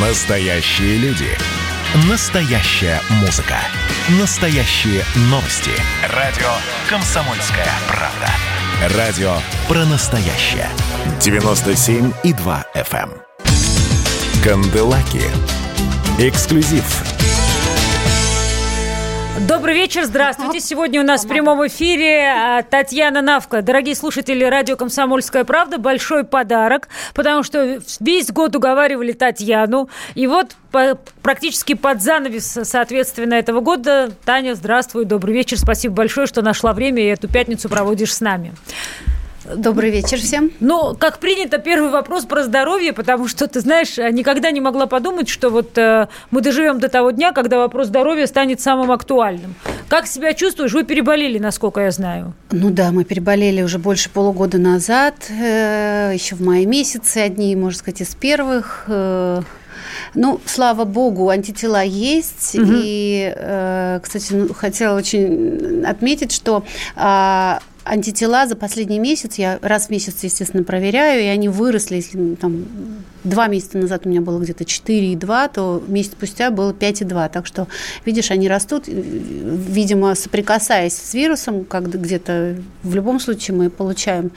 Настоящие люди. Настоящая музыка. Настоящие новости. Радио «Комсомольская правда». Радио про настоящее. 97,2 FM. эм. Канделаки. Эксклюзив Добрый вечер, здравствуйте. Сегодня у нас в прямом эфире а, Татьяна Навка. Дорогие слушатели радио «Комсомольская правда», большой подарок, потому что весь год уговаривали Татьяну. И вот по, практически под занавес, соответственно, этого года. Таня, здравствуй, добрый вечер. Спасибо большое, что нашла время и эту пятницу проводишь с нами. Добрый вечер всем. Ну, как принято, первый вопрос про здоровье, потому что, ты знаешь, никогда не могла подумать, что вот э, мы доживем до того дня, когда вопрос здоровья станет самым актуальным. Как себя чувствуешь? Вы переболели, насколько я знаю. Ну да, мы переболели уже больше полугода назад, э, еще в мае месяце, одни, можно сказать, из первых. Э, ну, слава богу, антитела есть. Угу. И, э, кстати, ну, хотела очень отметить, что э, антитела за последний месяц, я раз в месяц, естественно, проверяю, и они выросли, если там два месяца назад у меня было где-то 4,2, то месяц спустя было 5,2. Так что, видишь, они растут, видимо, соприкасаясь с вирусом, как где-то в любом случае мы получаем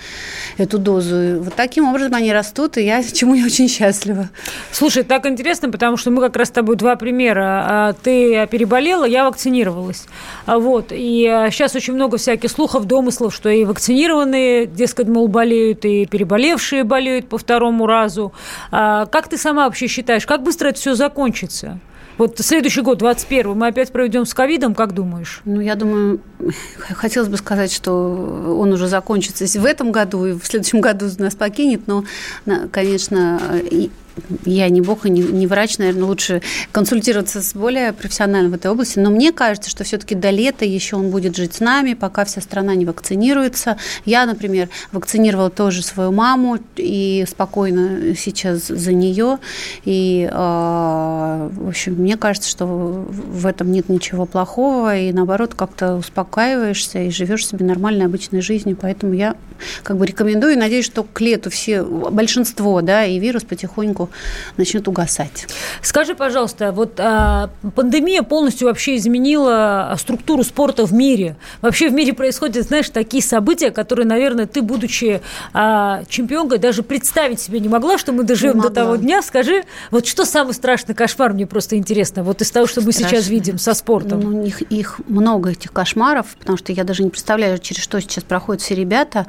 эту дозу. Вот таким образом они растут, и я чему я очень счастлива. Слушай, так интересно, потому что мы как раз с тобой два примера. А, ты переболела, я вакцинировалась. А вот. И сейчас очень много всяких слухов, домыслов, что и вакцинированные, дескать, мол, болеют, и переболевшие болеют по второму разу. А как ты сама вообще считаешь, как быстро это все закончится? Вот следующий год, 21 мы опять проведем с ковидом, как думаешь? Ну, я думаю, хотелось бы сказать, что он уже закончится в этом году, и в следующем году нас покинет, но, конечно, я не бог и не, не врач, наверное, лучше консультироваться с более профессиональным в этой области. Но мне кажется, что все-таки до лета еще он будет жить с нами, пока вся страна не вакцинируется. Я, например, вакцинировала тоже свою маму и спокойно сейчас за нее. И, э, в общем, мне кажется, что в этом нет ничего плохого, и наоборот, как-то успокаиваешься и живешь себе нормальной обычной жизнью. Поэтому я как бы рекомендую и надеюсь, что к лету все, большинство, да, и вирус потихоньку начнет угасать. Скажи, пожалуйста, вот а, пандемия полностью вообще изменила структуру спорта в мире. Вообще в мире происходят, знаешь, такие события, которые, наверное, ты, будучи а, чемпионкой, даже представить себе не могла, что мы доживем до того дня. Скажи, вот что самый страшный кошмар, мне просто интересно, вот из того, что мы сейчас видим со спортом. Ну, их, их много, этих кошмаров, потому что я даже не представляю, через что сейчас проходят все ребята.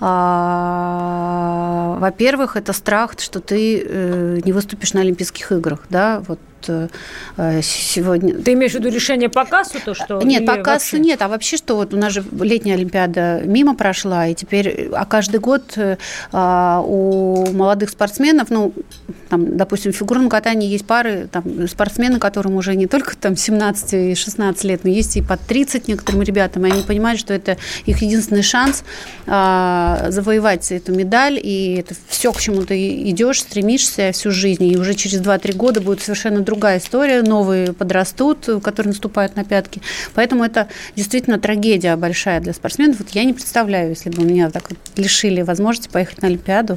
А, во-первых, это страх, что ты э, не выступишь на Олимпийских играх, да, вот. э, сегодня. Ты имеешь в виду решение по кассу, то что? Нет, по кассу вообще? нет, а вообще что вот у нас же летняя Олимпиада мимо прошла, и теперь, а каждый год а, у молодых спортсменов, ну, там, допустим, в фигурном катании есть пары, там, спортсмены, которым уже не только там 17 и 16 лет, но есть и под 30 некоторым ребятам, и они понимают, что это их единственный шанс а, завоевать эту медаль, и это все, к чему ты идешь, стремишься всю жизнь, и уже через 2-3 года будет совершенно другая история, новые подрастут, которые наступают на пятки. Поэтому это действительно трагедия большая для спортсменов. Вот я не представляю, если бы меня так вот лишили возможности поехать на Олимпиаду.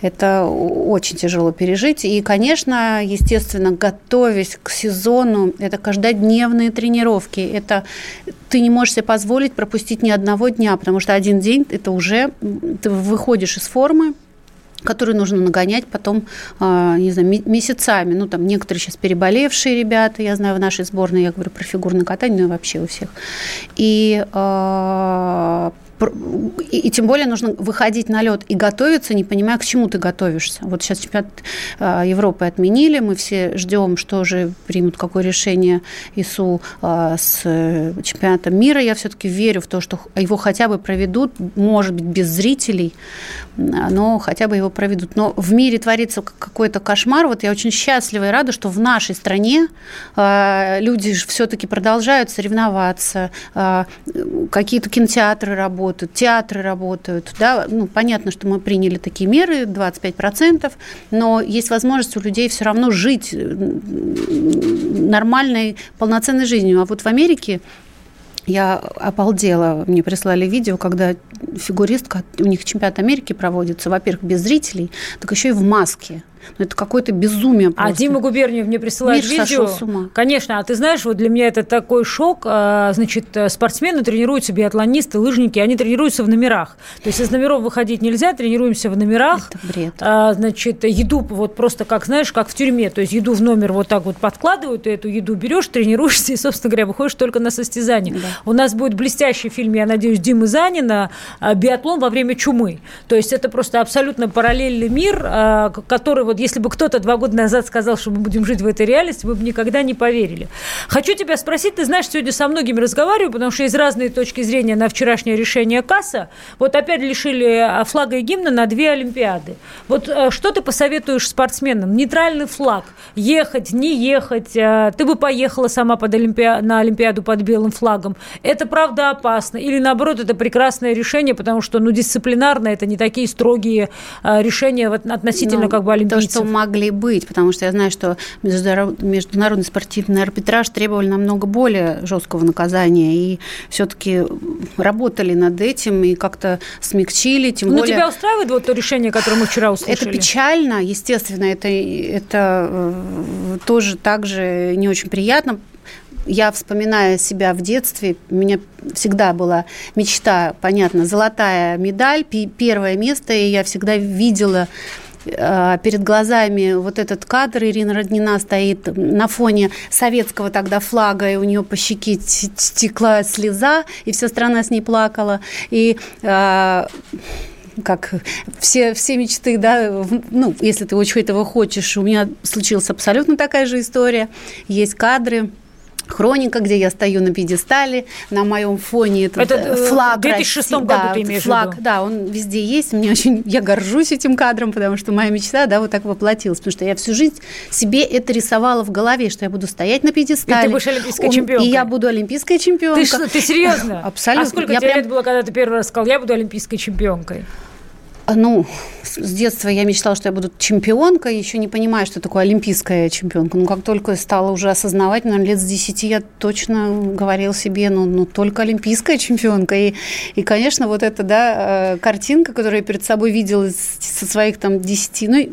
Это очень тяжело пережить. И, конечно, естественно, готовясь к сезону, это каждодневные тренировки. Это ты не можешь себе позволить пропустить ни одного дня, потому что один день это уже ты выходишь из формы, которые нужно нагонять потом, а, не знаю, месяцами. Ну, там некоторые сейчас переболевшие ребята, я знаю, в нашей сборной, я говорю про фигурное катание, ну и вообще у всех. И а, и, и тем более нужно выходить на лед и готовиться, не понимая, к чему ты готовишься. Вот сейчас чемпионат э, Европы отменили, мы все ждем, что же примут, какое решение ИСУ э, с чемпионатом мира. Я все-таки верю в то, что его хотя бы проведут, может быть, без зрителей, но хотя бы его проведут. Но в мире творится какой-то кошмар. Вот я очень счастлива и рада, что в нашей стране люди все-таки продолжают соревноваться, какие-то кинотеатры работают, работают, театры работают. Да? Ну, понятно, что мы приняли такие меры, 25%, но есть возможность у людей все равно жить нормальной, полноценной жизнью. А вот в Америке я обалдела. Мне прислали видео, когда фигуристка, у них чемпионат Америки проводится, во-первых, без зрителей, так еще и в маске. Ну, это какое-то безумие а просто. А Дима Губерниев мне присылает Мир видео. с ума. Конечно, а ты знаешь, вот для меня это такой шок. А, значит, спортсмены тренируются, биатлонисты, лыжники, они тренируются в номерах. То есть из номеров выходить нельзя, тренируемся в номерах. Это бред. А, значит, еду вот просто как, знаешь, как в тюрьме. То есть еду в номер вот так вот подкладывают, ты эту еду берешь, тренируешься и, собственно говоря, выходишь только на состязание. Да. У нас будет блестящий фильм, я надеюсь, Димы Занина «Биатлон во время чумы». То есть это просто абсолютно параллельный мир, который вот если бы кто-то два года назад сказал, что мы будем жить в этой реальности, мы бы никогда не поверили. Хочу тебя спросить, ты знаешь, сегодня со многими разговариваю, потому что есть разные точки зрения на вчерашнее решение КАСа. Вот опять лишили а, флага и гимна на две Олимпиады. Вот а, что ты посоветуешь спортсменам? Нейтральный флаг. Ехать, не ехать. Ты бы поехала сама под Олимпи... на Олимпиаду под белым флагом. Это правда опасно? Или наоборот, это прекрасное решение, потому что ну, дисциплинарно это не такие строгие решения относительно ну, как бы олимпийцев? То, что могли быть, потому что я знаю, что международный спортивный арбитраж требовали намного более жесткого наказания, и все-таки работали над этим и как-то смягчили, тем Но более... тебя устраивает вот то решение, которое мы вчера услышали? Это печально, естественно, это, это э, тоже также не очень приятно, я вспоминаю себя в детстве, у меня всегда была мечта, понятно, золотая медаль, первое место, и я всегда видела перед глазами вот этот кадр. Ирина Роднина стоит на фоне советского тогда флага, и у нее по щеке стекла слеза, и вся страна с ней плакала. И э, как все, все мечты, да, ну, если ты очень этого хочешь, у меня случилась абсолютно такая же история. Есть кадры, Хроника, где я стою на пьедестале, на моем фоне этот Это, э, флаг. В 2006 году да, ты имеешь флаг, в виду? Да, он везде есть. Мне очень, я горжусь этим кадром, потому что моя мечта, да, вот так воплотилась. Потому что я всю жизнь себе это рисовала в голове, что я буду стоять на пьедестале. И ты будешь олимпийской чемпионкой. И я буду олимпийской чемпионкой. Ты, что, ты серьезно? Абсолютно. А сколько я тебе прям... лет было, когда ты первый раз сказал, я буду олимпийской чемпионкой? Ну, с детства я мечтала, что я буду чемпионкой, еще не понимая, что такое олимпийская чемпионка. Но как только стала уже осознавать, наверное, лет с 10 я точно говорила себе, ну, ну только олимпийская чемпионка. И, и, конечно, вот эта, да, э, картинка, которую я перед собой видела со своих там 10, ну,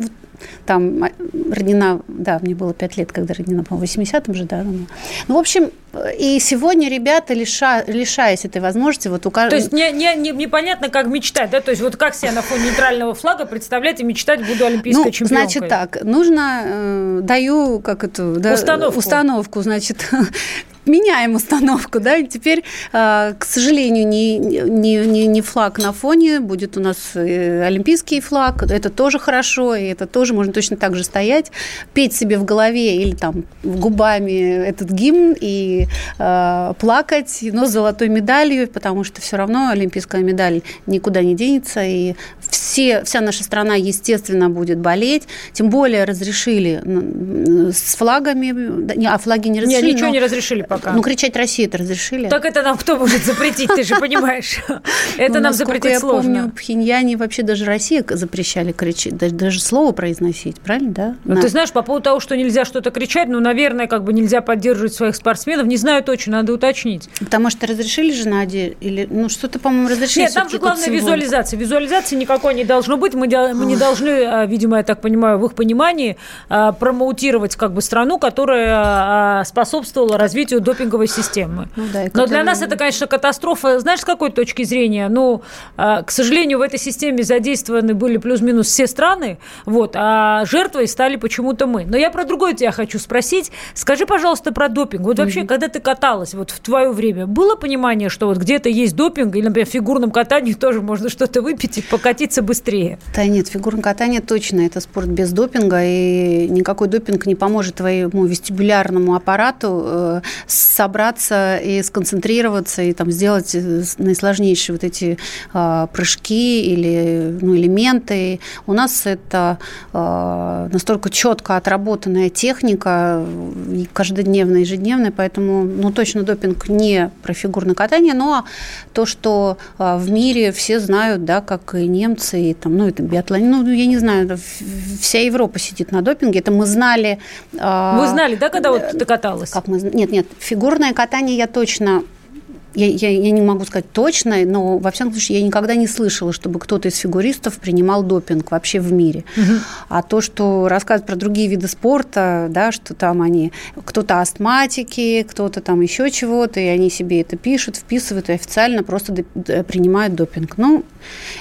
там Роднина, да, мне было 5 лет, когда Роднина, по-моему, в 80-м же, да. Ну, ну, в общем, и сегодня ребята, лиша, лишаясь этой возможности, вот у каждого... То есть не, не, не, непонятно, как мечтать, да? То есть вот как себя на фоне нейтрального флага представлять и мечтать буду олимпийской ну, чемпионкой? значит так, нужно, э, даю как эту... Да, установку. Установку, значит, меняем установку, да, и теперь, а, к сожалению, не, не, не, не флаг на фоне, будет у нас э, олимпийский флаг, это тоже хорошо, и это тоже можно точно так же стоять, петь себе в голове или там губами этот гимн и э, плакать, но с золотой медалью, потому что все равно олимпийская медаль никуда не денется, и все, вся наша страна, естественно, будет болеть, тем более разрешили с флагами, а флаги не разрешили. Нет, ничего но... не разрешили пока. Ну, кричать Россия это разрешили. Так это нам кто может запретить, ты же понимаешь? Это нам запретить сложно. я помню, в Пхеньяне вообще даже Россия запрещали кричать, даже слово произносить, правильно, да? Ну, ты знаешь, по поводу того, что нельзя что-то кричать, ну, наверное, как бы нельзя поддерживать своих спортсменов, не знаю точно, надо уточнить. Потому что разрешили же Наде, или, ну, что-то, по-моему, разрешили. Нет, там же главное визуализация. Визуализации никакой не должно быть. Мы, мы не должны, а, видимо, я так понимаю, в их понимании а, промоутировать как бы страну, которая а, способствовала развитию допинговой системы. Ну, да, Но для нас это, конечно, катастрофа. Знаешь, с какой точки зрения? Ну, к сожалению, в этой системе задействованы были плюс-минус все страны, вот, а жертвой стали почему-то мы. Но я про другое тебя хочу спросить. Скажи, пожалуйста, про допинг. Вот вообще, mm-hmm. Когда ты каталась вот в твое время, было понимание, что вот где-то есть допинг, или, например, в фигурном катании тоже можно что-то выпить и покатиться быстрее? Да нет, фигурное катание точно это спорт без допинга, и никакой допинг не поможет твоему вестибулярному аппарату э, собраться и сконцентрироваться, и там сделать э, наисложнейшие вот эти э, прыжки или ну, элементы. У нас это э, настолько четко отработанная техника, и каждодневная, ежедневная, поэтому ну, точно допинг не про фигурное катание, но то, что э, в мире все знают, да, как и немцы, и там, ну, это биатлон, ну, я не знаю, вся Европа сидит на допинге, это мы знали. Вы знали, да, когда вот ты каталась? Как мы, нет, нет, фигурное катание я точно я, я, я не могу сказать точно, но во всяком случае я никогда не слышала, чтобы кто-то из фигуристов принимал допинг вообще в мире. Угу. А то, что рассказывают про другие виды спорта, да, что там они, кто-то астматики, кто-то там еще чего-то, и они себе это пишут, вписывают и официально просто принимают допинг. Ну,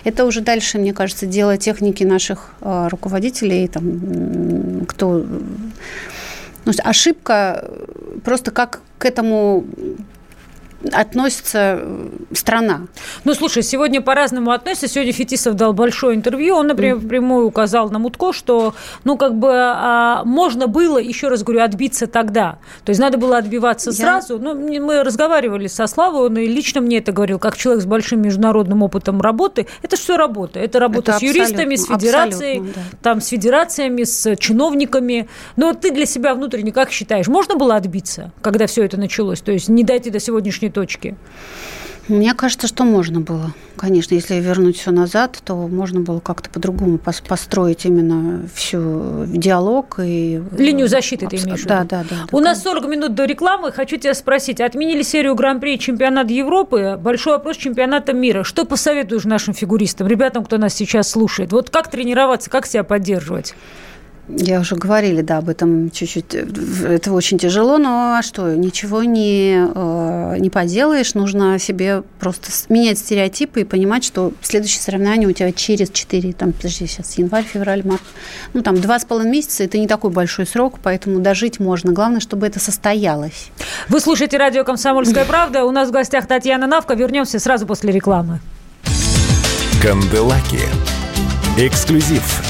это уже дальше, мне кажется, дело техники наших э, руководителей, там, кто... Ну, ошибка просто как к этому относится э, страна. Ну, слушай, сегодня по-разному относятся. Сегодня Фетисов дал большое интервью. Он, например, прямую указал на Мутко, что, ну, как бы а, можно было, еще раз говорю, отбиться тогда. То есть надо было отбиваться Я... сразу. Ну, мы разговаривали со Славой, он и лично мне это говорил, как человек с большим международным опытом работы. Это все работа. Это работа это с юристами, с федерацией, да. там, с федерациями, с чиновниками. Но ты для себя внутренне как считаешь, можно было отбиться, когда все это началось? То есть не дайте до сегодняшней точки? Мне кажется, что можно было. Конечно, если вернуть все назад, то можно было как-то по-другому построить именно всю диалог и... Линию защиты ты имеешь виду? Да, да, да. У нас 40 минут до рекламы. Хочу тебя спросить. Отменили серию Гран-при чемпионат Европы. Большой вопрос чемпионата мира. Что посоветуешь нашим фигуристам, ребятам, кто нас сейчас слушает? Вот как тренироваться, как себя поддерживать? Я уже говорили, да, об этом чуть-чуть. Это очень тяжело, но а что, ничего не, э, не поделаешь. Нужно себе просто менять стереотипы и понимать, что следующее соревнование у тебя через 4, там, подожди, сейчас январь, февраль, март, ну, там, два с половиной месяца, это не такой большой срок, поэтому дожить можно. Главное, чтобы это состоялось. Вы слушаете радио «Комсомольская правда». У нас в гостях Татьяна Навка. Вернемся сразу после рекламы. Канделаки. Эксклюзив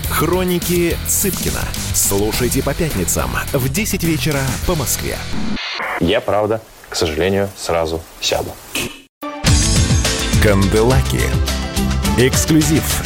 Хроники Цыпкина. Слушайте по пятницам в 10 вечера по Москве. Я, правда, к сожалению, сразу сяду. Канделаки. Эксклюзив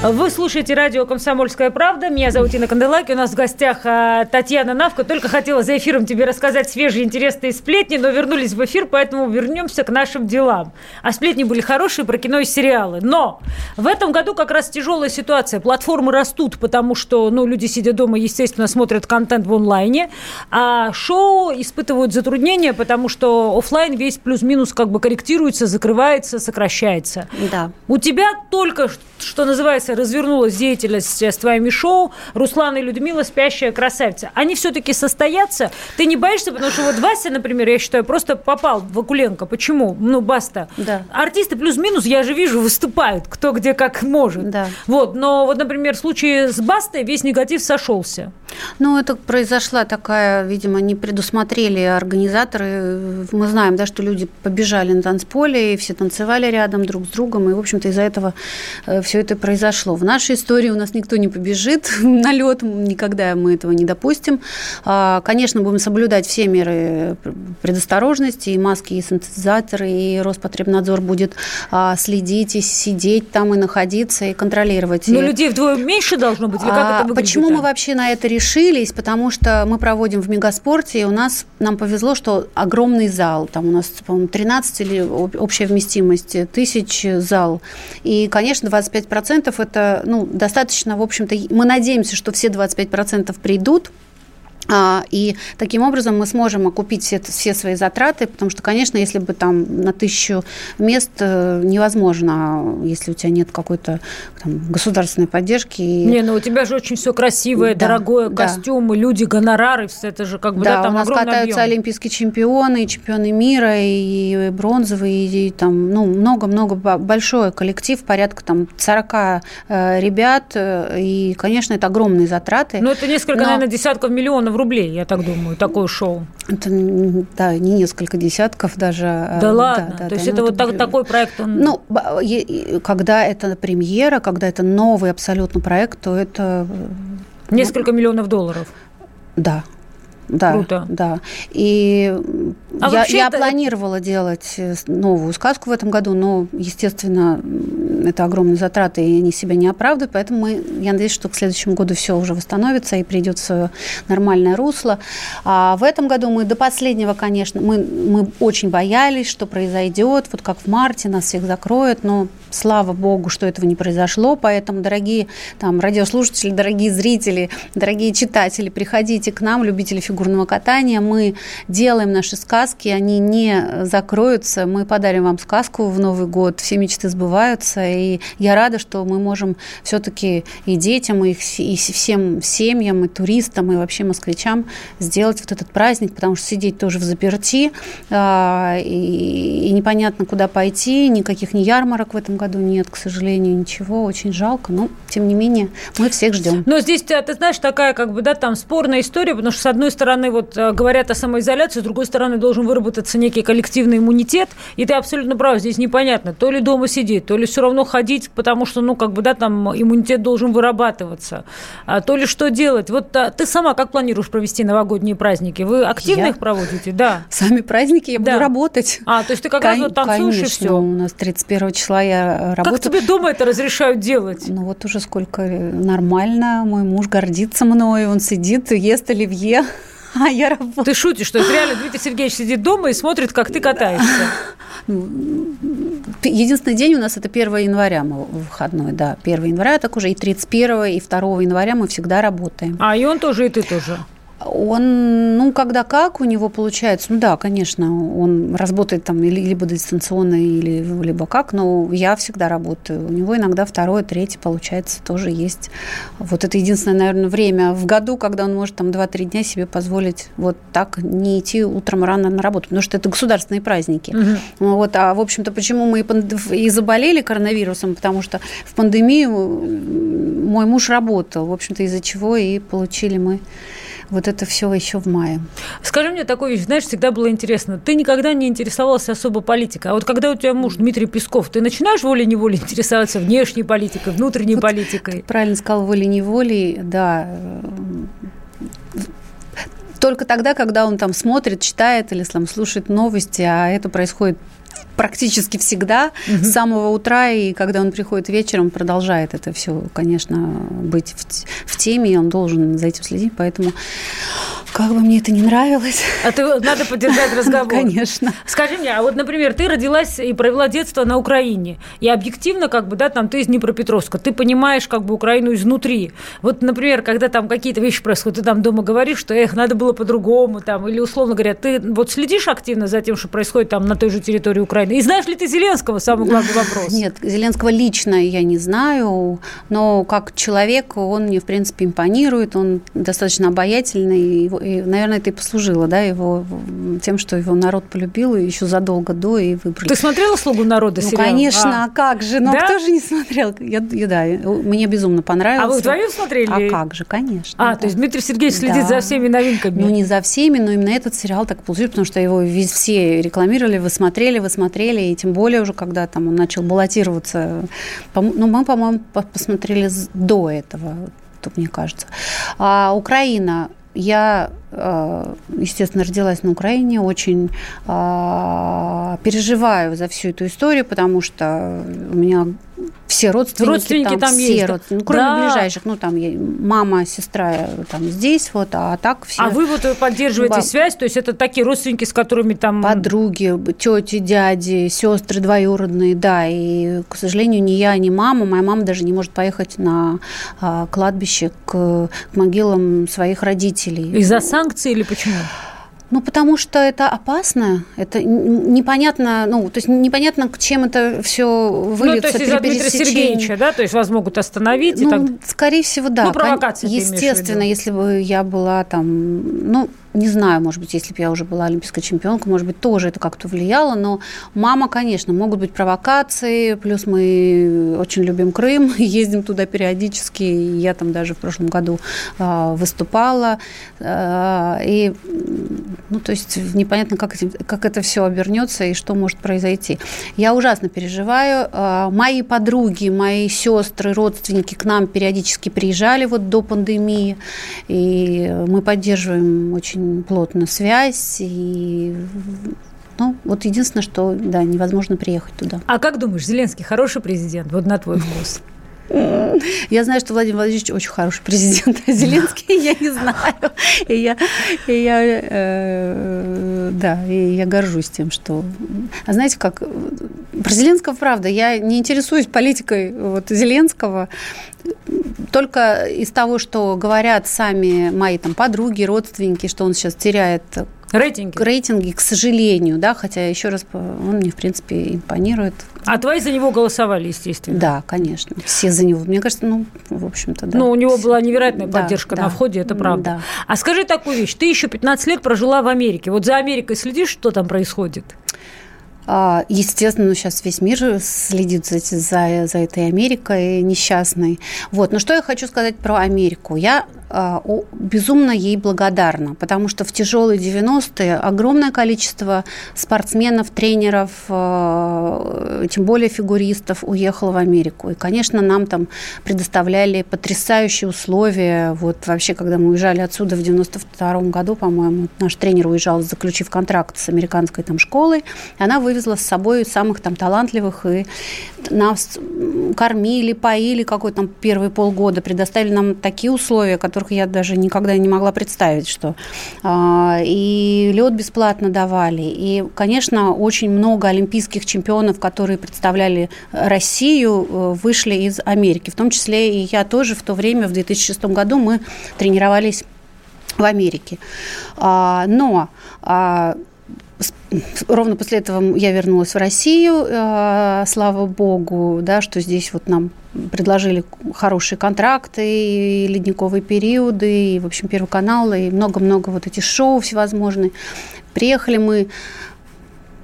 вы слушаете радио «Комсомольская правда». Меня зовут Инна Канделаки. У нас в гостях а, Татьяна Навка. Только хотела за эфиром тебе рассказать свежие интересные сплетни, но вернулись в эфир, поэтому вернемся к нашим делам. А сплетни были хорошие про кино и сериалы. Но в этом году как раз тяжелая ситуация. Платформы растут, потому что ну, люди, сидя дома, естественно, смотрят контент в онлайне, а шоу испытывают затруднения, потому что офлайн весь плюс-минус как бы корректируется, закрывается, сокращается. Да. У тебя только, что называется, называется «Развернулась деятельность с твоими шоу», Руслан и Людмила «Спящая красавица». Они все-таки состоятся? Ты не боишься? Потому что вот Вася, например, я считаю, просто попал в Акуленко. Почему? Ну, баста. Да. Артисты плюс-минус, я же вижу, выступают, кто где как может. Да. Вот, но вот, например, в случае с Бастой весь негатив сошелся. Ну, это произошла такая, видимо, не предусмотрели организаторы. Мы знаем, да, что люди побежали на танцполе, и все танцевали рядом друг с другом, и, в общем-то, из-за этого э, все это произошло. В нашей истории у нас никто не побежит на лед, никогда мы этого не допустим. А, конечно, будем соблюдать все меры предосторожности, и маски, и синтезаторы, и Роспотребнадзор будет а, следить, и сидеть там, и находиться, и контролировать. Но людей вдвое меньше должно быть, или как а, это выглядит? Почему мы вообще на это решили? решились, потому что мы проводим в Мегаспорте, и у нас, нам повезло, что огромный зал, там у нас, по-моему, 13 или общая вместимость тысяч зал. И, конечно, 25% это, ну, достаточно, в общем-то, мы надеемся, что все 25% придут, и таким образом мы сможем окупить все, все свои затраты, потому что, конечно, если бы там на тысячу мест э, невозможно, если у тебя нет какой-то там, государственной поддержки. Не, ну у тебя же очень все красивое, да, дорогое, да. костюмы, люди, гонорары, все это же как бы, да, да там у нас катаются объем. олимпийские чемпионы, и чемпионы мира, и бронзовые, и там, ну, много-много, большой коллектив, порядка там 40 э, ребят, э, и, конечно, это огромные затраты. Ну, это несколько, Но... наверное, десятков миллионов рублей, я так думаю, такое шоу. Это, да, не несколько десятков даже. А, да ладно? Да, То да, есть да, это ну, вот это... такой проект? Он... Ну, когда это премьера, когда это новый абсолютно проект, то это... Несколько ну, миллионов долларов? Да. Да, Круто. Да. И а я, я это... планировала делать э, новую сказку в этом году, но, естественно, это огромные затраты, и они себя не оправдывают, поэтому мы, я надеюсь, что к следующему году все уже восстановится и придет в свое нормальное русло. А в этом году мы до последнего, конечно, мы, мы очень боялись, что произойдет, вот как в марте нас всех закроют, но слава богу, что этого не произошло, поэтому, дорогие там, радиослушатели, дорогие зрители, дорогие читатели, приходите к нам, любители фигурного катания, мы делаем наши сказки, они не закроются, мы подарим вам сказку в Новый год, все мечты сбываются, и я рада, что мы можем все-таки и детям, и, и всем семьям, и туристам, и вообще москвичам сделать вот этот праздник, потому что сидеть тоже в заперти, а, и, и непонятно, куда пойти, никаких ни ярмарок в этом году нет, к сожалению, ничего, очень жалко, но тем не менее мы всех ждем. Но здесь, ты знаешь, такая как бы, да, там спорная история, потому что с одной стороны вот э, говорят о самоизоляции, с другой стороны должен выработаться некий коллективный иммунитет, и ты абсолютно прав, здесь непонятно, то ли дома сидеть, то ли все равно ходить, потому что, ну, как бы, да, там иммунитет должен вырабатываться, а, то ли что делать. Вот а, ты сама как планируешь провести новогодние праздники? Вы активно я? их проводите? Да. Сами праздники я да. буду работать. А, то есть ты как Кон- раз вот танцуешь конечно, и все? у нас 31 числа я работаю. Как тебе дома это разрешают делать? Ну, вот уже сколько нормально. Мой муж гордится мной, он сидит, ест оливье. А я работаю. Ты шутишь, что это реально Дмитрий Сергеевич сидит дома и смотрит, как ты катаешься? Единственный день у нас это 1 января мы выходной, да. 1 января так уже и 31 и 2 января мы всегда работаем. А, и он тоже, и ты тоже? Он, ну, когда как у него получается, ну да, конечно, он работает там либо дистанционно, или, либо как, но я всегда работаю. У него иногда второе, третье, получается, тоже есть. Вот это единственное, наверное, время в году, когда он может там 2-3 дня себе позволить вот так не идти утром рано на работу, потому что это государственные праздники. Угу. Вот, а, в общем-то, почему мы и заболели коронавирусом, потому что в пандемию мой муж работал, в общем-то, из-за чего и получили мы вот это все еще в мае. Скажи мне такую вещь, знаешь, всегда было интересно. Ты никогда не интересовался особо политикой, а вот когда у тебя муж Дмитрий Песков, ты начинаешь волей-неволей интересоваться внешней политикой, внутренней вот политикой? правильно сказал, волей-неволей, да только тогда, когда он там смотрит, читает или там, слушает новости, а это происходит практически всегда угу. с самого утра, и когда он приходит вечером, продолжает это все, конечно, быть в, в теме, и он должен за этим следить, поэтому как бы мне это не нравилось. А ты надо поддержать разговор. Конечно. Скажи мне, а вот, например, ты родилась и провела детство на Украине, и объективно, как бы, да, там ты из Днепропетровска, ты понимаешь, как бы, Украину изнутри. Вот, например, когда там какие-то вещи происходят, ты там дома говоришь, что, эх, надо было по-другому, там, или, условно говоря, ты вот следишь активно за тем, что происходит там на той же территории Украины, и знаешь ли ты Зеленского, самый главный вопрос? Нет, Зеленского лично я не знаю, но как человек он мне, в принципе, импонирует, он достаточно обаятельный, и, и наверное, это и послужило, да, его тем, что его народ полюбил и еще задолго до и выбрали. Ты смотрела «Слугу народа» Ну, сериал? конечно, а. а как же, ну да? кто же не смотрел? Я, я, да, мне безумно понравилось. А вы вдвоем смотрели? А как же, конечно. А, да. то есть Дмитрий Сергеевич следит да. за всеми новинками? Ну, не за всеми, но именно этот сериал так получился, потому что его все рекламировали, вы смотрели, вы смотрели, и тем более уже, когда там он начал баллотироваться, ну, мы, по-моему, посмотрели до этого, тут мне кажется. А Украина, я, естественно, родилась на Украине, очень э, переживаю за всю эту историю, потому что у меня все родственники, родственники там, там все есть. родственники, ну, кроме да. ближайших, ну там мама, сестра там здесь вот, а так все. А вы вот поддерживаете Ба... связь, то есть это такие родственники, с которыми там подруги, тети, дяди, сестры двоюродные, да, и к сожалению ни я, ни мама, моя мама даже не может поехать на кладбище к, к могилам своих родителей. Из-за санкций или почему? Ну, потому что это опасно, это непонятно, ну, то есть непонятно, к чем это все выльется. Ну, то есть из-за Дмитрия Сергеевича, да, то есть вас могут остановить? Ну, и так... скорее всего, да. Ну, провокация Естественно, если бы я была там, ну, не знаю, может быть, если бы я уже была олимпийской чемпионкой, может быть, тоже это как-то влияло, но мама, конечно, могут быть провокации, плюс мы очень любим Крым, ездим туда периодически, я там даже в прошлом году э, выступала, э, и, ну, то есть непонятно, как, как это все обернется и что может произойти. Я ужасно переживаю. Э, мои подруги, мои сестры, родственники к нам периодически приезжали вот до пандемии, и мы поддерживаем очень плотно связь и ну, вот единственное, что, да, невозможно приехать туда. А как думаешь, Зеленский хороший президент, вот на твой вкус? Я знаю, что Владимир Владимирович очень хороший президент, а Зеленский я не знаю. И я, и я э, да, и я горжусь тем, что... А знаете как, про Зеленского, правда, я не интересуюсь политикой вот, Зеленского, только из того, что говорят сами мои там подруги, родственники, что он сейчас теряет Рейтинги. Рейтинги, к сожалению, да, хотя, еще раз, он мне, в принципе, импонирует. А твои за него голосовали, естественно? Да, конечно, все за него. Мне кажется, ну, в общем-то, да. Ну, у него была невероятная да, поддержка да, на входе, это правда. Да. А скажи такую вещь, ты еще 15 лет прожила в Америке. Вот за Америкой следишь, что там происходит? А, естественно, сейчас весь мир следит за, за, за этой Америкой несчастной. Вот. Но что я хочу сказать про Америку? Я а, безумно ей благодарна, потому что в тяжелые 90-е огромное количество спортсменов, тренеров, а, тем более фигуристов уехало в Америку. И, конечно, нам там предоставляли потрясающие условия. Вот вообще, когда мы уезжали отсюда в 92 году, по-моему, наш тренер уезжал, заключив контракт с американской там школой, она вывезла с собой самых там талантливых, и нас кормили, поили какой-то там первые полгода, предоставили нам такие условия, которых я даже никогда не могла представить, что а, и лед бесплатно давали, и, конечно, очень много олимпийских чемпионов, которые представляли Россию, э, вышли из Америки, в том числе и я тоже в то время, в 2006 году, мы тренировались в Америке. А, но а, ровно после этого я вернулась в Россию, э, слава богу, да, что здесь вот нам предложили хорошие контракты, и ледниковые периоды, и, в общем, Первый канал, и много-много вот этих шоу всевозможные. Приехали мы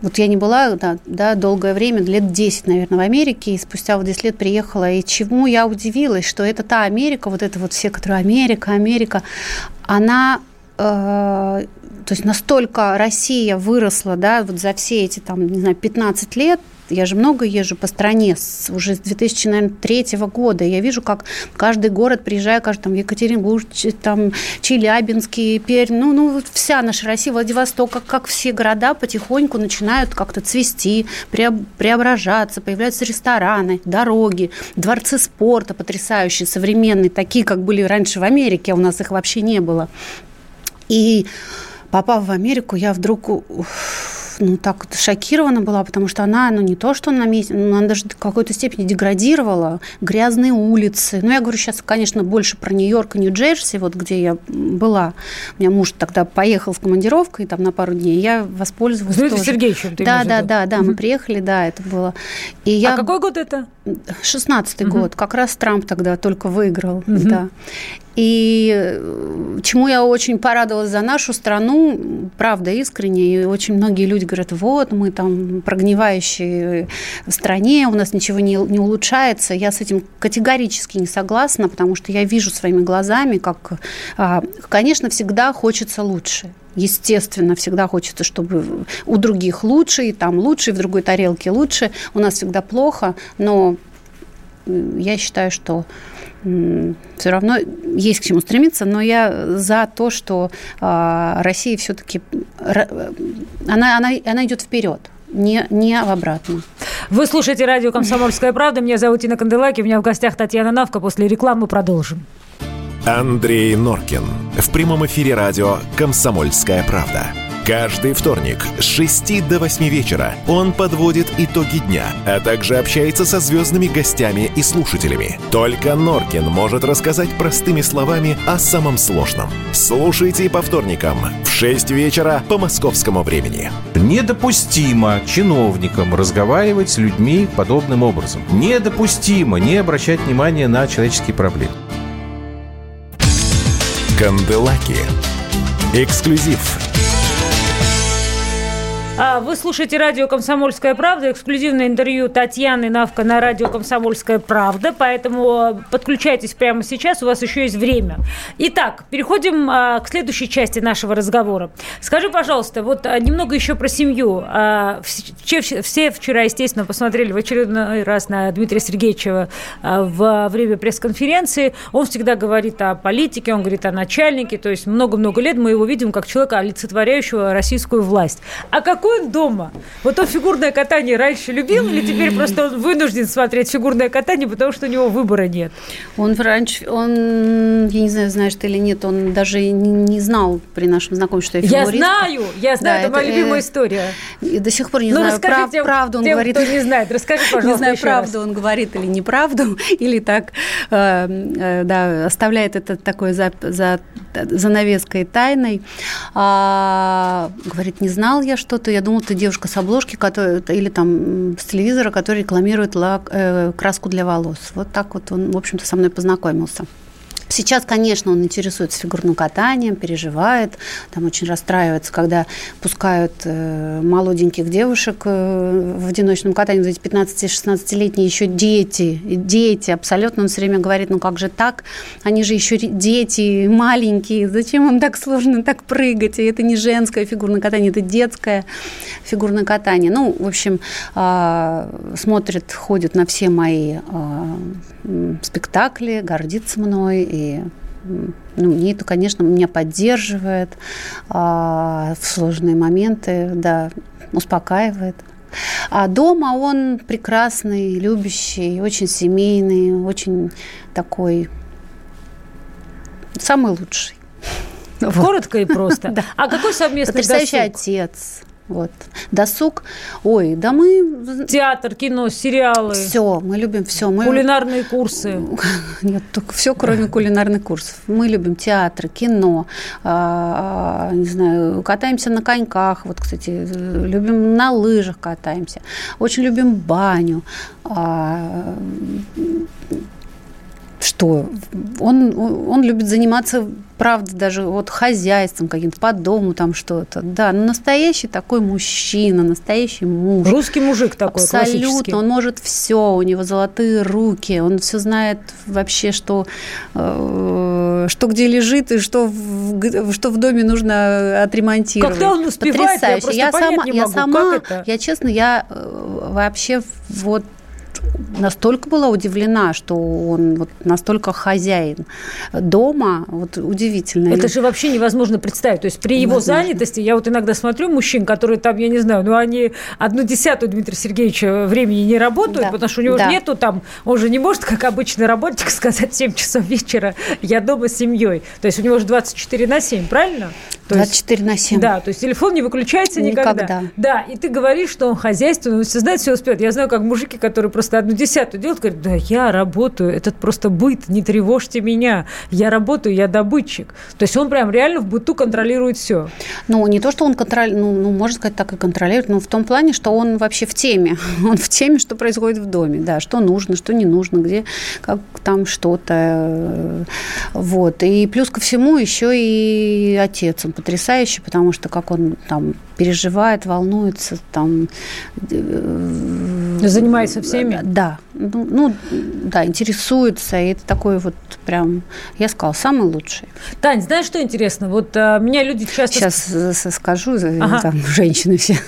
вот я не была да, да, долгое время, лет 10, наверное, в Америке, и спустя вот 10 лет приехала. И чему я удивилась, что это та Америка, вот это вот все, которые Америка, Америка, она э, то есть настолько Россия выросла, да, вот за все эти, там, не знаю, 15 лет, я же много езжу по стране с, уже с 2003 года. Я вижу, как каждый город, приезжая, каждый там Екатеринбург, там Челябинский, Пермь, ну, ну вся наша Россия, Владивосток, как, как все города потихоньку начинают как-то цвести, преображаться, появляются рестораны, дороги, дворцы спорта потрясающие, современные, такие, как были раньше в Америке, а у нас их вообще не было. И попав в Америку, я вдруг ну, так шокирована была, потому что она, ну, не то, что на месте, ну, она даже в какой-то степени деградировала. Грязные улицы. Ну, я говорю сейчас, конечно, больше про Нью-Йорк и Нью-Джерси, вот где я была. У меня муж тогда поехал с командировкой там на пару дней, я воспользовалась Дмитрий тоже. Сергеевичем ты Да, да, да, да, мы приехали, да, это было. И я... А какой год это? 16-й угу. год. Как раз Трамп тогда только выиграл, угу. да. И э, чему я очень порадовалась за нашу страну, правда, искренне, и очень многие люди говорят, вот, мы там прогнивающие в стране, у нас ничего не, не улучшается. Я с этим категорически не согласна, потому что я вижу своими глазами, как, а, конечно, всегда хочется лучше. Естественно, всегда хочется, чтобы у других лучше, и там лучше, и в другой тарелке лучше. У нас всегда плохо, но я считаю, что все равно есть к чему стремиться, но я за то, что а, Россия все-таки она, она, она идет вперед. не, не в обратном. Вы слушаете радио «Комсомольская правда». Меня зовут Инна Канделаки. У меня в гостях Татьяна Навка. После рекламы продолжим. Андрей Норкин. В прямом эфире радио «Комсомольская правда». Каждый вторник с 6 до 8 вечера он подводит итоги дня, а также общается со звездными гостями и слушателями. Только Норкин может рассказать простыми словами о самом сложном. Слушайте по вторникам в 6 вечера по московскому времени. Недопустимо чиновникам разговаривать с людьми подобным образом. Недопустимо не обращать внимания на человеческие проблемы. Канделаки. Эксклюзив вы слушаете радио «Комсомольская правда», эксклюзивное интервью Татьяны Навка на радио «Комсомольская правда», поэтому подключайтесь прямо сейчас, у вас еще есть время. Итак, переходим а, к следующей части нашего разговора. Скажи, пожалуйста, вот а, немного еще про семью. Все вчера, естественно, посмотрели в очередной раз на Дмитрия Сергеевича во время пресс-конференции. Он всегда говорит о политике, он говорит о начальнике, то есть много-много лет мы его видим как человека, олицетворяющего российскую власть. А как какой он дома? Вот он фигурное катание раньше любил или теперь просто он вынужден смотреть фигурное катание, потому что у него выбора нет? Он раньше, он, я не знаю, знаешь ты или нет, он даже не, не знал при нашем знакомстве, что я фигуристка. Я знаю, я знаю, да, это, моя любимая история. И до сих пор не ну, знаю, прав, тем, правду он тем, говорит. кто не знает, расскажи, пожалуйста, Не знаю, правду раз. он говорит или неправду, или так, э, э, да, оставляет это такой за, за занавеской тайной. А, говорит, не знал я что-то, я думала, ты девушка с обложки, которая, или там с телевизора, который рекламирует лак, э, краску для волос. Вот так вот он, в общем-то, со мной познакомился. Сейчас, конечно, он интересуется фигурным катанием, переживает, там очень расстраивается, когда пускают э, молоденьких девушек э, в одиночном катании, вот эти 15-16-летние еще дети, дети, абсолютно, он все время говорит, ну как же так, они же еще дети, маленькие, зачем им так сложно так прыгать, и это не женское фигурное катание, это детское фигурное катание. Ну, в общем, э, смотрит, ходит на все мои э, спектакли, гордится мной, и ну, мне это, конечно, меня поддерживает а, в сложные моменты, да, успокаивает. А дома он прекрасный, любящий, очень семейный, очень такой самый лучший. Коротко и просто. да. А какой совместный Потрясающий досуг? отец. Вот. Досуг. Ой, да мы... Театр, кино, сериалы. Все, мы любим все. Мы... Кулинарные курсы. Нет, только все, кроме кулинарных курсов. Мы любим театр, кино, а, не знаю, катаемся на коньках. Вот, кстати, любим на лыжах катаемся. Очень любим баню. А, что он, он любит заниматься, правда, даже вот хозяйством каким-то, по дому там что-то. Да, ну, настоящий такой мужчина, настоящий муж. Русский мужик такой, Абсолютно, он может все, у него золотые руки, он все знает вообще, что, э, что где лежит и что в, что в доме нужно отремонтировать. Когда он успевает, Потрясающе. я, я сама, я сама, я честно, я э, вообще вот настолько была удивлена, что он вот настолько хозяин дома, вот удивительно. Это же вообще невозможно представить. То есть при его невозможно. занятости, я вот иногда смотрю мужчин, которые там, я не знаю, ну они одну десятую Дмитрия Сергеевича времени не работают, да. потому что у него да. нету там, он же не может, как обычный работник, сказать 7 часов вечера, я дома с семьей. То есть у него же 24 на 7, правильно? То 24 есть, на 7. Да, то есть телефон не выключается никогда. никогда. Да, и ты говоришь, что он хозяйственный, он все знает, все успеет. Я знаю, как мужики, которые просто одну десятую делают, говорят, да, я работаю, этот просто быт, не тревожьте меня, я работаю, я добытчик. То есть он прям реально в быту контролирует все. Ну, не то, что он контролирует, ну, ну, можно сказать, так и контролирует, но в том плане, что он вообще в теме. Он в теме, что происходит в доме, да, что нужно, что не нужно, где как там что-то. Вот. И плюс ко всему еще и отец, он потрясающий, потому что как он там переживает, волнуется, там... Занимается всеми? Да, ну, ну, да, интересуется, и это такой вот прям, я сказала, самый лучший. Тань, знаешь, что интересно? Вот а, меня люди часто... Сейчас скажу, ага. там, женщины все.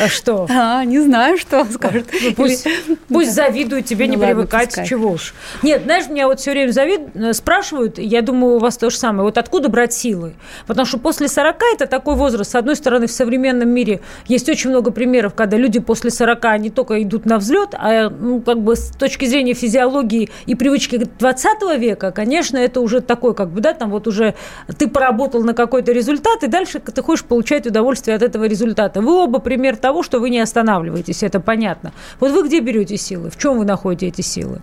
А что? А, не знаю, что скажут. Ну, пусть, Или... пусть да. завидуют, тебе ну, не ладно, привыкать, пускай. чего уж. Нет, знаешь, меня вот все время завид... Э, спрашивают, я думаю, у вас то же самое, вот откуда брать силы? Потому что после 40 это такой возраст. С одной стороны, в современном мире есть очень много примеров, когда люди после 40 не только идут на взлет, а ну, как бы с точки зрения физиологии и привычки 20 века, конечно, это уже такой, как бы, да, там вот уже ты поработал на какой-то результат, и дальше ты хочешь получать удовольствие от этого результата. Вы оба пример того, что вы не останавливаетесь, это понятно. Вот вы где берете силы? В чем вы находите эти силы?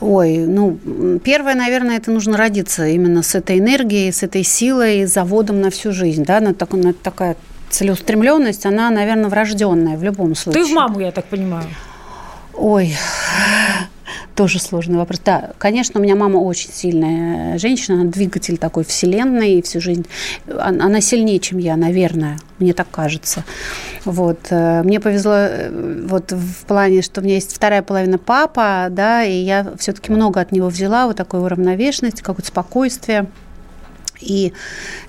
Ой, ну, первое, наверное, это нужно родиться именно с этой энергией, с этой силой, заводом на всю жизнь, да, на, так, на такая целеустремленность, она, наверное, врожденная в любом случае. Ты в маму, я так понимаю. Ой, тоже сложный вопрос. Да, конечно, у меня мама очень сильная женщина, она двигатель такой вселенной, и всю жизнь. Она сильнее, чем я, наверное, мне так кажется. Вот. Э, мне повезло э, вот в плане, что у меня есть вторая половина папа, да, и я все-таки много от него взяла, вот такой уравновешенности, какое-то спокойствие. И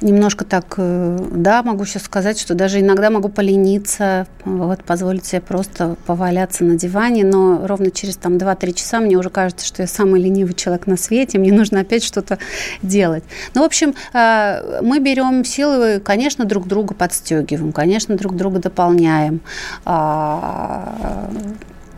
немножко так, э, да, могу сейчас сказать, что даже иногда могу полениться, вот, позволить себе просто поваляться на диване, но ровно через там 2-3 часа мне уже кажется, что я самый ленивый человек на свете, мне нужно опять что-то делать. Ну, в общем, э, мы берем силы, конечно, друг друга подстегиваем, конечно, друг друга дополняем, а,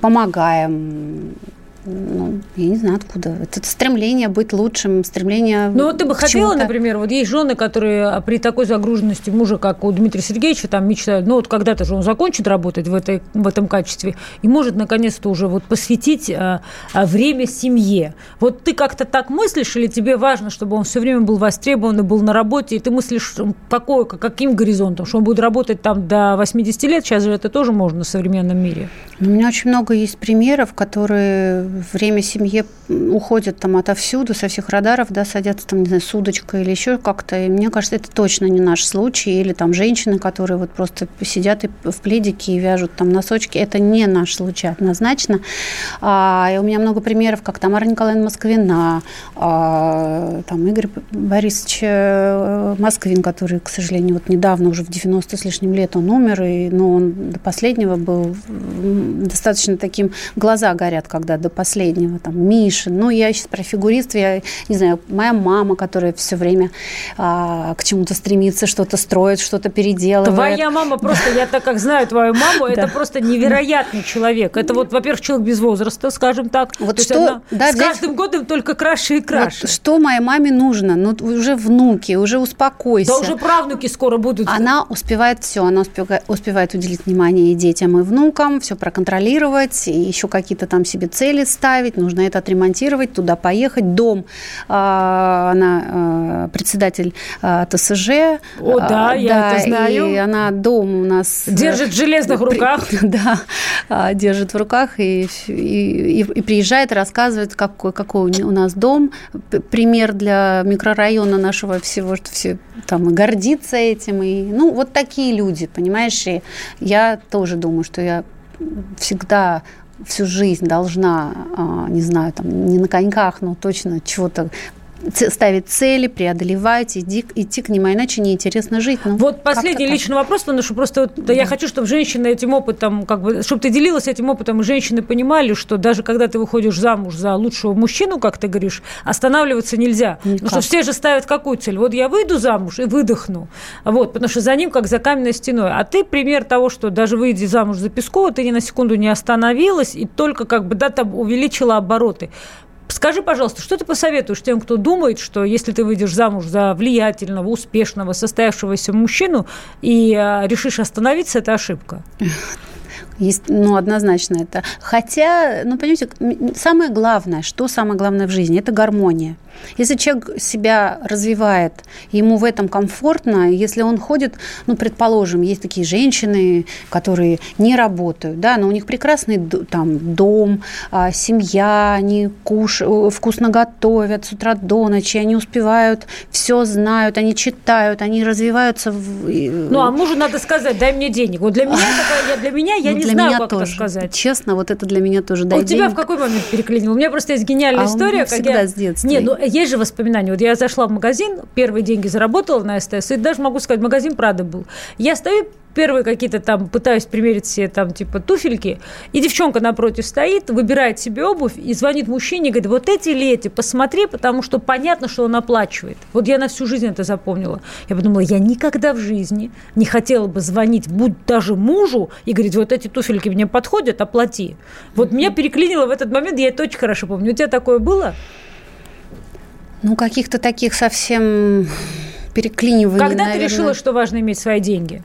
помогаем, ну, я не знаю откуда. Это стремление быть лучшим, стремление Ну, ты бы хотела, например, вот есть жены, которые а, при такой загруженности мужа, как у Дмитрия Сергеевича, там мечтают, ну, вот когда-то же он закончит работать в, этой, в этом качестве и может наконец-то уже вот посвятить а, а, время семье. Вот ты как-то так мыслишь или тебе важно, чтобы он все время был востребован и был на работе, и ты мыслишь, какой, каким горизонтом, что он будет работать там до 80 лет, сейчас же это тоже можно в современном мире? У меня очень много есть примеров, которые время семье уходят там отовсюду, со всех радаров, да, садятся там, не знаю, с удочкой или еще как-то. И мне кажется, это точно не наш случай. Или там женщины, которые вот просто сидят и в пледике и вяжут там носочки. Это не наш случай однозначно. А, и у меня много примеров, как Тамара Николаевна Москвина, а, там Игорь Борисович э, Москвин, который, к сожалению, вот недавно, уже в 90 с лишним лет он умер, и, но он до последнего был достаточно таким, глаза горят, когда до последнего, там, Мишин. Ну, я сейчас про фигуристов, я не знаю, моя мама, которая все время а, к чему-то стремится, что-то строит, что-то переделывает. Твоя мама просто, я так как знаю твою маму, это просто невероятный человек. Это вот, во-первых, человек без возраста, скажем так. Вот что, да, с каждым годом только краше и краше. что моей маме нужно? Ну, уже внуки, уже успокойся. Да уже правнуки скоро будут. Она успевает все, она успевает, успевает уделить внимание и детям, и внукам, все проконтролировать, и еще какие-то там себе цели ставить, нужно это отремонтировать, туда поехать. Дом, а, она а, председатель а, ТСЖ. О, да, я это знаю. И она дом у нас... Э, держит в железных руках. Да, держит в руках и, и, и приезжает, рассказывает, какой, какой у нас дом. Пример для микрорайона нашего всего, что все там гордится этим. И, ну, вот такие люди, понимаешь? И я тоже думаю, что я всегда всю жизнь должна, а, не знаю, там, не на коньках, но точно чего-то ставить цели, преодолевать, иди, идти к ним, а иначе неинтересно жить. Ну, вот последний личный вопрос, потому что просто вот, да. я хочу, чтобы женщины этим опытом, как бы, чтобы ты делилась этим опытом, и женщины понимали, что даже когда ты выходишь замуж за лучшего мужчину, как ты говоришь, останавливаться нельзя. Никак. Потому что все же ставят какую цель? Вот я выйду замуж и выдохну. Вот, потому что за ним как за каменной стеной. А ты пример того, что даже выйдя замуж за Пескова, ты ни на секунду не остановилась и только как бы, да, там увеличила обороты. Скажи, пожалуйста, что ты посоветуешь тем, кто думает, что если ты выйдешь замуж за влиятельного, успешного, состоявшегося мужчину и а, решишь остановиться, это ошибка? Есть, ну, однозначно это. Хотя, ну, понимаете, самое главное, что самое главное в жизни, это гармония. Если человек себя развивает, ему в этом комфортно, если он ходит, ну, предположим, есть такие женщины, которые не работают, да, но у них прекрасный там дом, а, семья, они куш... Э, вкусно готовят с утра до ночи, они успевают, все знают, они читают, они развиваются. В... Ну, а мужу надо сказать, дай мне денег. Вот для меня, для меня я не для знаю, меня как тоже. это сказать. Честно, вот это для меня тоже. А дай у тебя в денег. какой момент переклинило? У меня просто есть гениальная А история. как я... с детства. Нет, ну есть же воспоминания. Вот я зашла в магазин, первые деньги заработала на СТС, и даже могу сказать, магазин Прада был. Я стою, первые какие-то там, пытаюсь примерить себе там типа туфельки, и девчонка напротив стоит, выбирает себе обувь и звонит мужчине и говорит, вот эти или эти, посмотри, потому что понятно, что он оплачивает. Вот я на всю жизнь это запомнила. Я подумала, я никогда в жизни не хотела бы звонить, будь даже мужу, и говорить, вот эти туфельки мне подходят, оплати. Вот меня переклинило в этот момент, я это очень хорошо помню. У тебя такое было? Ну, каких-то таких совсем переклиниваний, Когда ты наверное. решила, что важно иметь свои деньги?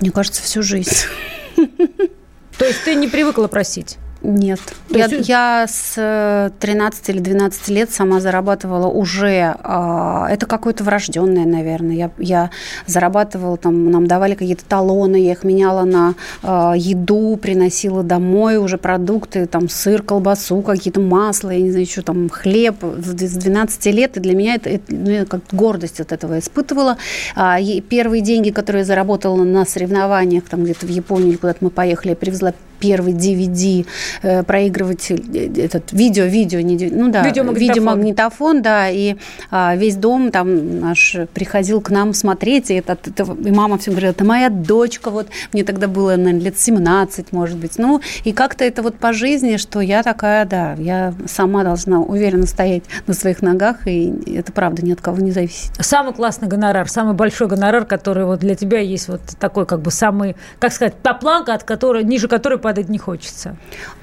Мне кажется, всю жизнь. То есть ты не привыкла просить? Нет. То Я, есть- я с э, 13 или 12 лет сама зарабатывала уже. а, это какое-то врожденное, наверное. Я, я зарабатывала, там, нам давали какие-то талоны, я их меняла на а, еду, приносила домой уже продукты, там, сыр, колбасу, какие-то масла, я не знаю, еще там, хлеб. С 12 лет, и для меня это, это, ну, я как гордость от этого испытывала. А, и первые деньги, которые я заработала на соревнованиях, там, где-то в Японии или куда-то мы поехали, я привезла первый DVD э, проигрыватель, э, этот видео, видео, не, ну да, Видеомагнитофон. видеомагнитофон, да, и а, весь дом там наш приходил к нам смотреть, и, это, это- и мама все говорила, это моя дочка, вот мне тогда было, наверное, лет 17, может быть, ну, и как-то это вот по жизни, что я такая, да, я сама должна уверенно стоять на своих ногах, и это правда ни от кого не зависит. Самый классный гонорар, самый большой гонорар, который вот для тебя есть вот такой как бы самый, как сказать, та планка, от которой, ниже которой падать не хочется.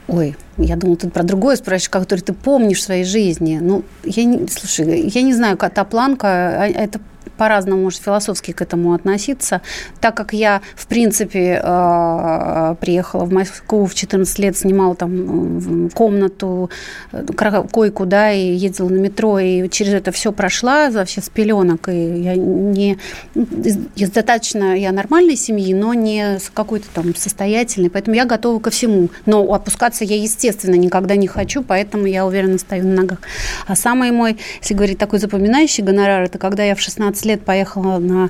Ой, я думала, ты про другое спрашиваешь, который ты помнишь в своей жизни. Ну, я не, слушай, я не знаю, как та планка, а это по-разному, может, философски к этому относиться. Так как я, в принципе, э, приехала в Москву в 14 лет, снимала там комнату, койку, да, и ездила на метро, и через это все прошла вообще с пеленок, и я не... из достаточно, я нормальной семьи, но не с какой-то там состоятельной, поэтому я готова ко всему. Но опускаться я, естественно, никогда не хочу, поэтому я уверенно стою на ногах. А самый мой, если говорить такой запоминающий гонорар, это когда я в 16 лет поехала на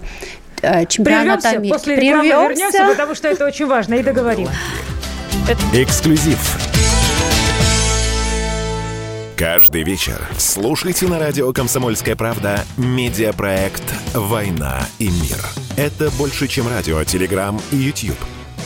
э, чемпионат Прервемся, Америки. после рекламы вернемся, потому что это очень важно, и договорим. Эксклюзив. Каждый вечер слушайте на радио «Комсомольская правда» медиапроект «Война и мир». Это больше, чем радио, телеграм и YouTube.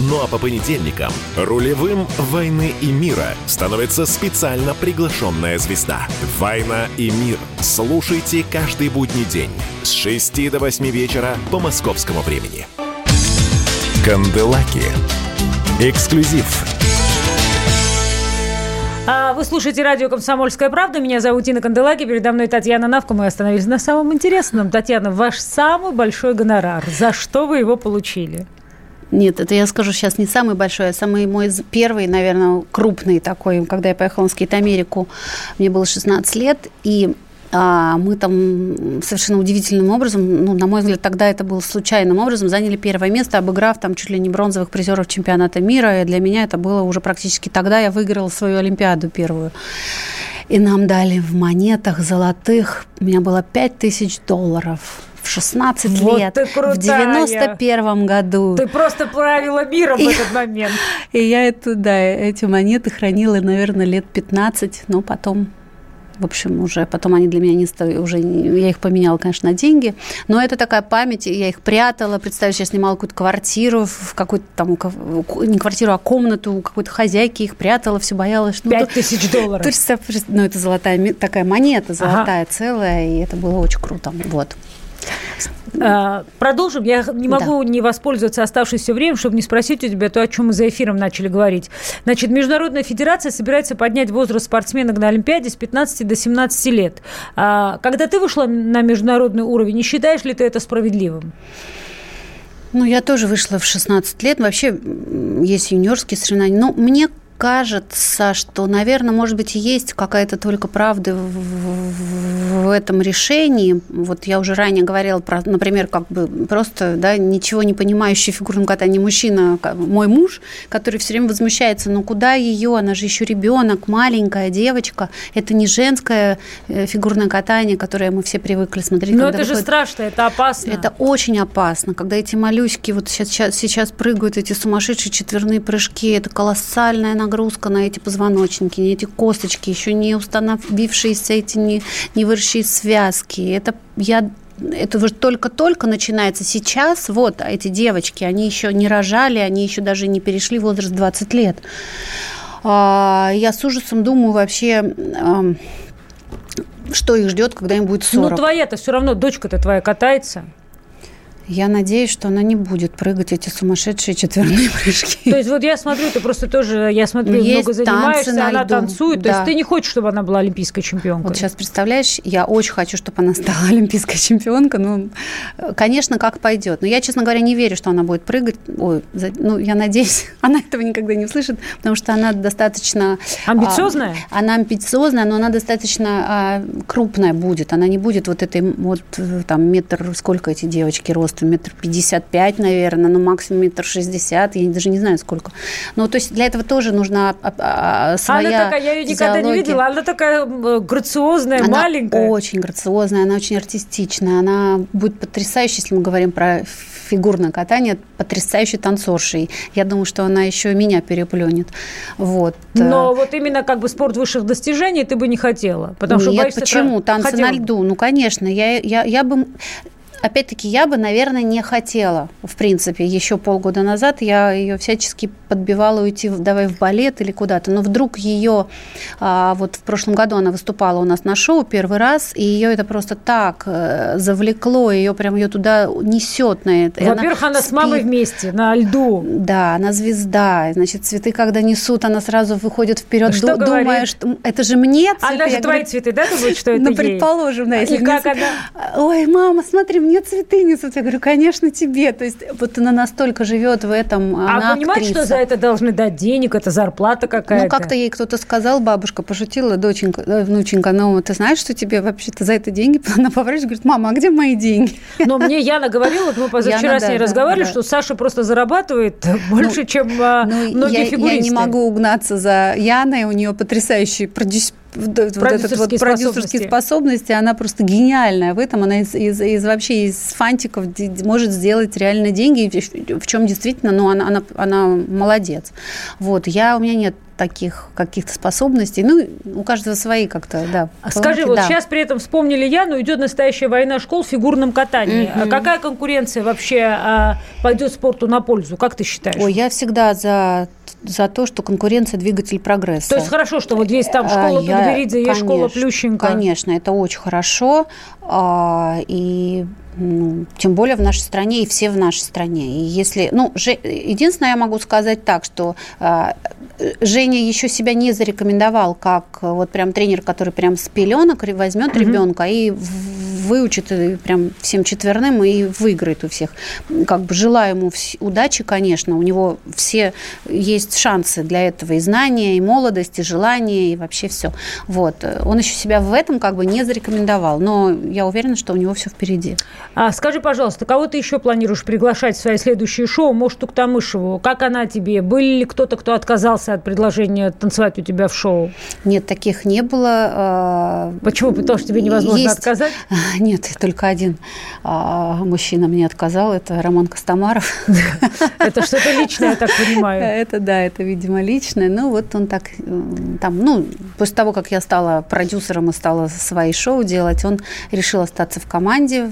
Ну а по понедельникам рулевым «Войны и мира» становится специально приглашенная звезда. «Война и мир». Слушайте каждый будний день с 6 до 8 вечера по московскому времени. Канделаки. Эксклюзив. А Вы слушаете радио «Комсомольская правда». Меня зовут Инна Канделаки. Передо мной Татьяна Навка. Мы остановились на самом интересном. Татьяна, ваш самый большой гонорар. За что вы его получили? Нет, это я скажу сейчас не самый большой, а самый мой первый, наверное, крупный такой, когда я поехала на скейт-Америку. Мне было 16 лет, и а, мы там совершенно удивительным образом, ну, на мой взгляд, тогда это было случайным образом, заняли первое место, обыграв там чуть ли не бронзовых призеров чемпионата мира. И для меня это было уже практически тогда я выиграла свою Олимпиаду первую. И нам дали в монетах золотых, у меня было 5000 долларов. В 16 Вот лет, в крутая. 91 году. Ты просто правила миром в И- этот момент. И я это, да, эти монеты хранила, наверное, лет 15, но потом в общем, уже потом они для меня не стали, уже я их поменяла, конечно, на деньги. Но это такая память, я их прятала. Представляешь, я снимала какую-то квартиру в какую-то там, не квартиру, а комнату у какой-то хозяйки, их прятала, все боялась. Что, Пять тысяч долларов. Ну, это золотая такая монета, золотая ага. целая, и это было очень круто. Вот. А, продолжим. Я не могу да. не воспользоваться оставшееся время, чтобы не спросить у тебя то, о чем мы за эфиром начали говорить. Значит, Международная федерация собирается поднять возраст спортсменок на Олимпиаде с 15 до 17 лет. А, когда ты вышла на международный уровень, не считаешь ли ты это справедливым? Ну, я тоже вышла в 16 лет. Вообще есть юниорские соревнования. Но мне кажется, что, наверное, может быть, и есть какая-то только правда в, в, в этом решении. Вот я уже ранее говорила про, например, как бы просто, да, ничего не понимающий в фигурном катании мужчина, мой муж, который все время возмущается, ну куда ее, она же еще ребенок, маленькая девочка, это не женское э, фигурное катание, которое мы все привыкли смотреть. Но это выходит... же страшно, это опасно. Это очень опасно, когда эти малюськи вот сейчас, сейчас прыгают, эти сумасшедшие четверные прыжки, это колоссальная нагрузка нагрузка на эти позвоночники, на эти косточки, еще не установившиеся эти не, не выросшие связки. Это я это уже только-только начинается сейчас. Вот эти девочки, они еще не рожали, они еще даже не перешли возраст 20 лет. А, я с ужасом думаю вообще что их ждет, когда им будет 40. Ну, твоя-то все равно, дочка-то твоя катается. Я надеюсь, что она не будет прыгать эти сумасшедшие четверные прыжки. То есть вот я смотрю, ты просто тоже, я смотрю, есть много занимаешься, она льду. танцует. Да. То есть ты не хочешь, чтобы она была олимпийской чемпионкой? Вот сейчас представляешь, я очень хочу, чтобы она стала олимпийской чемпионкой. Ну, конечно, как пойдет. Но я, честно говоря, не верю, что она будет прыгать. Ой, ну, я надеюсь, она этого никогда не услышит, потому что она достаточно... А, амбициозная? А, она амбициозная, но она достаточно а, крупная будет. Она не будет вот этой вот там метр, сколько эти девочки рост росту метр пятьдесят пять, наверное, ну, максимум метр шестьдесят, я даже не знаю, сколько. Ну, то есть для этого тоже нужна а, а, своя Она такая, я ее никогда не видела, она такая грациозная, она маленькая. очень грациозная, она очень артистичная, она будет потрясающей, если мы говорим про фигурное катание, потрясающей танцоршей. Я думаю, что она еще меня переплюнет. Вот. Но вот именно как бы спорт высших достижений ты бы не хотела, потому Нет, что боишься... почему? Танцы хотела. на льду. Ну, конечно, я, я, я бы опять-таки, я бы, наверное, не хотела, в принципе, еще полгода назад я ее всячески подбивала уйти, давай в балет или куда-то, но вдруг ее, а, вот в прошлом году она выступала у нас на шоу первый раз, и ее это просто так э, завлекло, ее прям ее туда несет на это. Во-первых, она, она с мамой вместе, на льду. Да, она звезда, значит, цветы, когда несут, она сразу выходит вперед, что ду- думая, что это же мне цветы. Она же твои цветы, да, думает, что это Ну, предположим, да, если И как она... Ой, мама, смотри, мне цветы несут. Я говорю, конечно, тебе. То есть вот она настолько живет в этом, а она понимаешь, что за это должны дать денег, это зарплата какая-то? Ну, как-то ей кто-то сказал, бабушка пошутила, доченька, э, внученька, ну, ты знаешь, что тебе вообще-то за это деньги? Она поворачивается, говорит, мама, а где мои деньги? Но мне Яна говорила, вот мы позавчера Яна, с ней да, разговаривали, да, что Саша просто зарабатывает больше, ну, чем а, ну, многие я, фигуристы. Я не могу угнаться за Яной, у нее потрясающий продюсер вот этот вот продюсерские способности, она просто гениальная в этом. Она из, из, из вообще из фантиков может сделать реально деньги, в чем действительно, ну, она, она, она молодец. Вот, я, у меня нет таких каких-то способностей. Ну, у каждого свои как-то, да. Скажи, вот да. сейчас при этом вспомнили Яну, идет настоящая война школ в фигурном катании. Mm-hmm. А какая конкуренция вообще а, пойдет спорту на пользу? Как ты считаешь? Ой, я всегда за за то, что конкуренция – двигатель прогресса. То есть хорошо, что вот есть там а, школа я, Подберидзе, есть школа Плющенко. Конечно, это очень хорошо. А, и ну, тем более в нашей стране и все в нашей стране. И если, ну, же, единственное, я могу сказать так, что э, Женя еще себя не зарекомендовал как вот прям тренер, который прям с пеленок возьмет mm-hmm. ребенка и выучит прям всем четверным и выиграет у всех. Как бы желаю ему удачи, конечно. У него все есть шансы для этого и знания, и молодость, и желание, и вообще все. Вот. Он еще себя в этом как бы не зарекомендовал, но я уверена, что у него все впереди. А скажи, пожалуйста, кого ты еще планируешь приглашать в свои следующие шоу? Может, Туктамышеву? Как она тебе? Был ли кто-то, кто отказался от предложения танцевать у тебя в шоу? Нет, таких не было. А, Почему? Потому что тебе невозможно есть, отказать? Нет, только один а, мужчина мне отказал, это Роман Костомаров. Это что-то личное, я так понимаю. Это, да, это, видимо, личное. Ну, вот он так, там, ну, после того, как я стала продюсером и стала свои шоу делать, он решил остаться в команде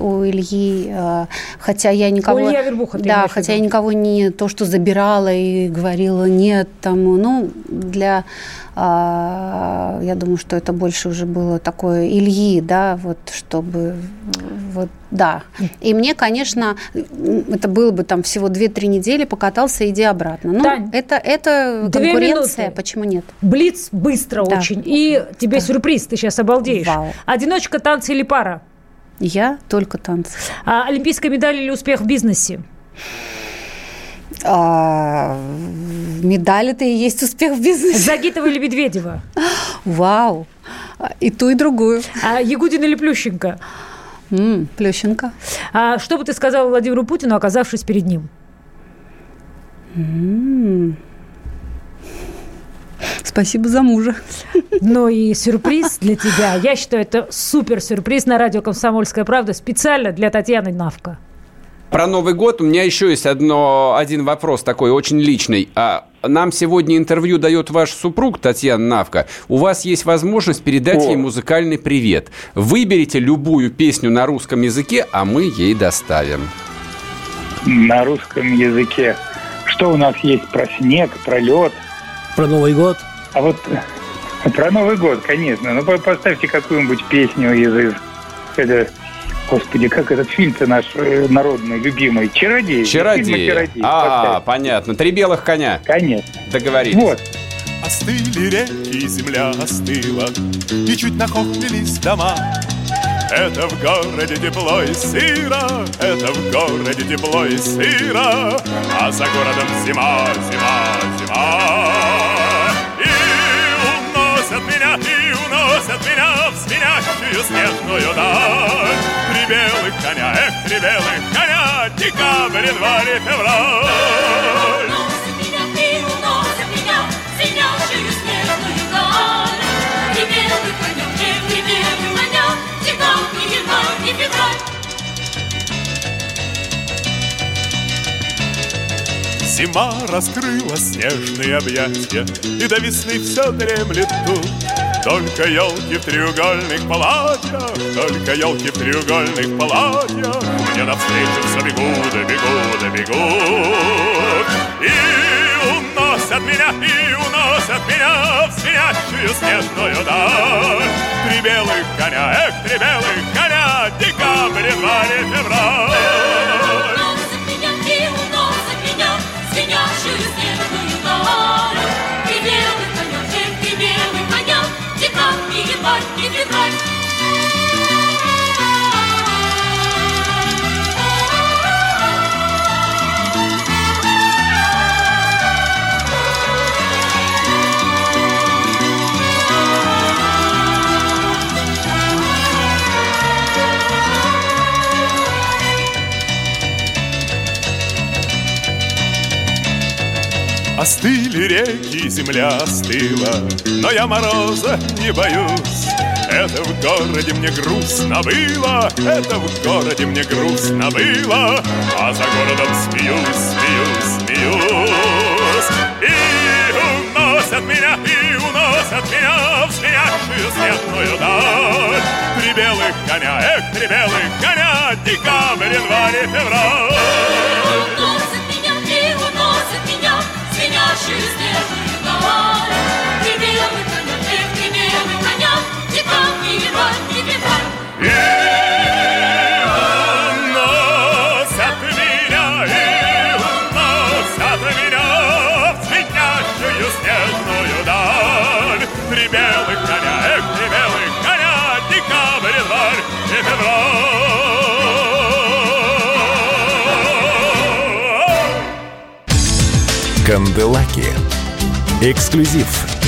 у Ильи, а, хотя я никого... У Илья Вербуха, Да, хотя я никого не то, что забирала и говорила нет тому, ну, для я думаю, что это больше уже было такое Ильи, да, вот чтобы, вот, да. И мне, конечно, это было бы там всего 2-3 недели, покатался, иди обратно. Ну, Тань, это, это конкуренция, минуты. почему нет? Блиц быстро да. очень. И тебе да. сюрприз, ты сейчас обалдеешь. Вау. Одиночка, танцы или пара? Я только танцы. А, олимпийская медаль или успех в бизнесе? А, медаль это и есть успех в бизнесе. Загитова или Медведева? Вау! И ту, и другую. А Ягудин или Плющенко? М, Плющенко. А что бы ты сказала Владимиру Путину, оказавшись перед ним? М-м. Спасибо за мужа. Ну и сюрприз для тебя. Я считаю, это супер сюрприз на радио «Комсомольская правда» специально для Татьяны Навка. Про Новый год у меня еще есть одно, один вопрос такой очень личный. А нам сегодня интервью дает ваш супруг Татьяна Навка. У вас есть возможность передать О. ей музыкальный привет. Выберите любую песню на русском языке, а мы ей доставим. На русском языке. Что у нас есть про снег, про лед? Про Новый год? А вот э, про Новый год, конечно. Ну, поставьте какую-нибудь песню из... из Господи, как этот фильм-то наш э, народный, любимый. «Чародей». «Чародей». «Чародей». А, Поставь. понятно. «Три белых коня». Конечно. Договорились. Вот. Остыли реки, земля остыла, И чуть нахохлились дома. Это в городе тепло и сыро, Это в городе тепло и сыро, А за городом зима, зима, зима. Звенящую снежную даль. Три белых коня, эх, три белых коня, декабрь, январь и февраль. Зима раскрыла снежные объятия, И до весны все дремлет тут. Только елки в треугольных платьях, Только елки в треугольных платьях Мне навстречу все бегут, бегут, бегут. И уносят меня, и уносят меня В звенящую снежную даль. Три белых коня, эх, три белых коня Декабрь, январь февраль январь и февраль. Остыли реки, земля остыла, но я мороза не боюсь. Это в городе мне грустно было, это в городе мне грустно было, а за городом смеюсь, смеюсь, смеюсь. И уносят меня, и уносят меня в смеящую снежную даль. Три белых коня, эх, три белых коня, декабрь, январь и февраль. звенящую снежную даль. Белый Канделаки. Эксклюзив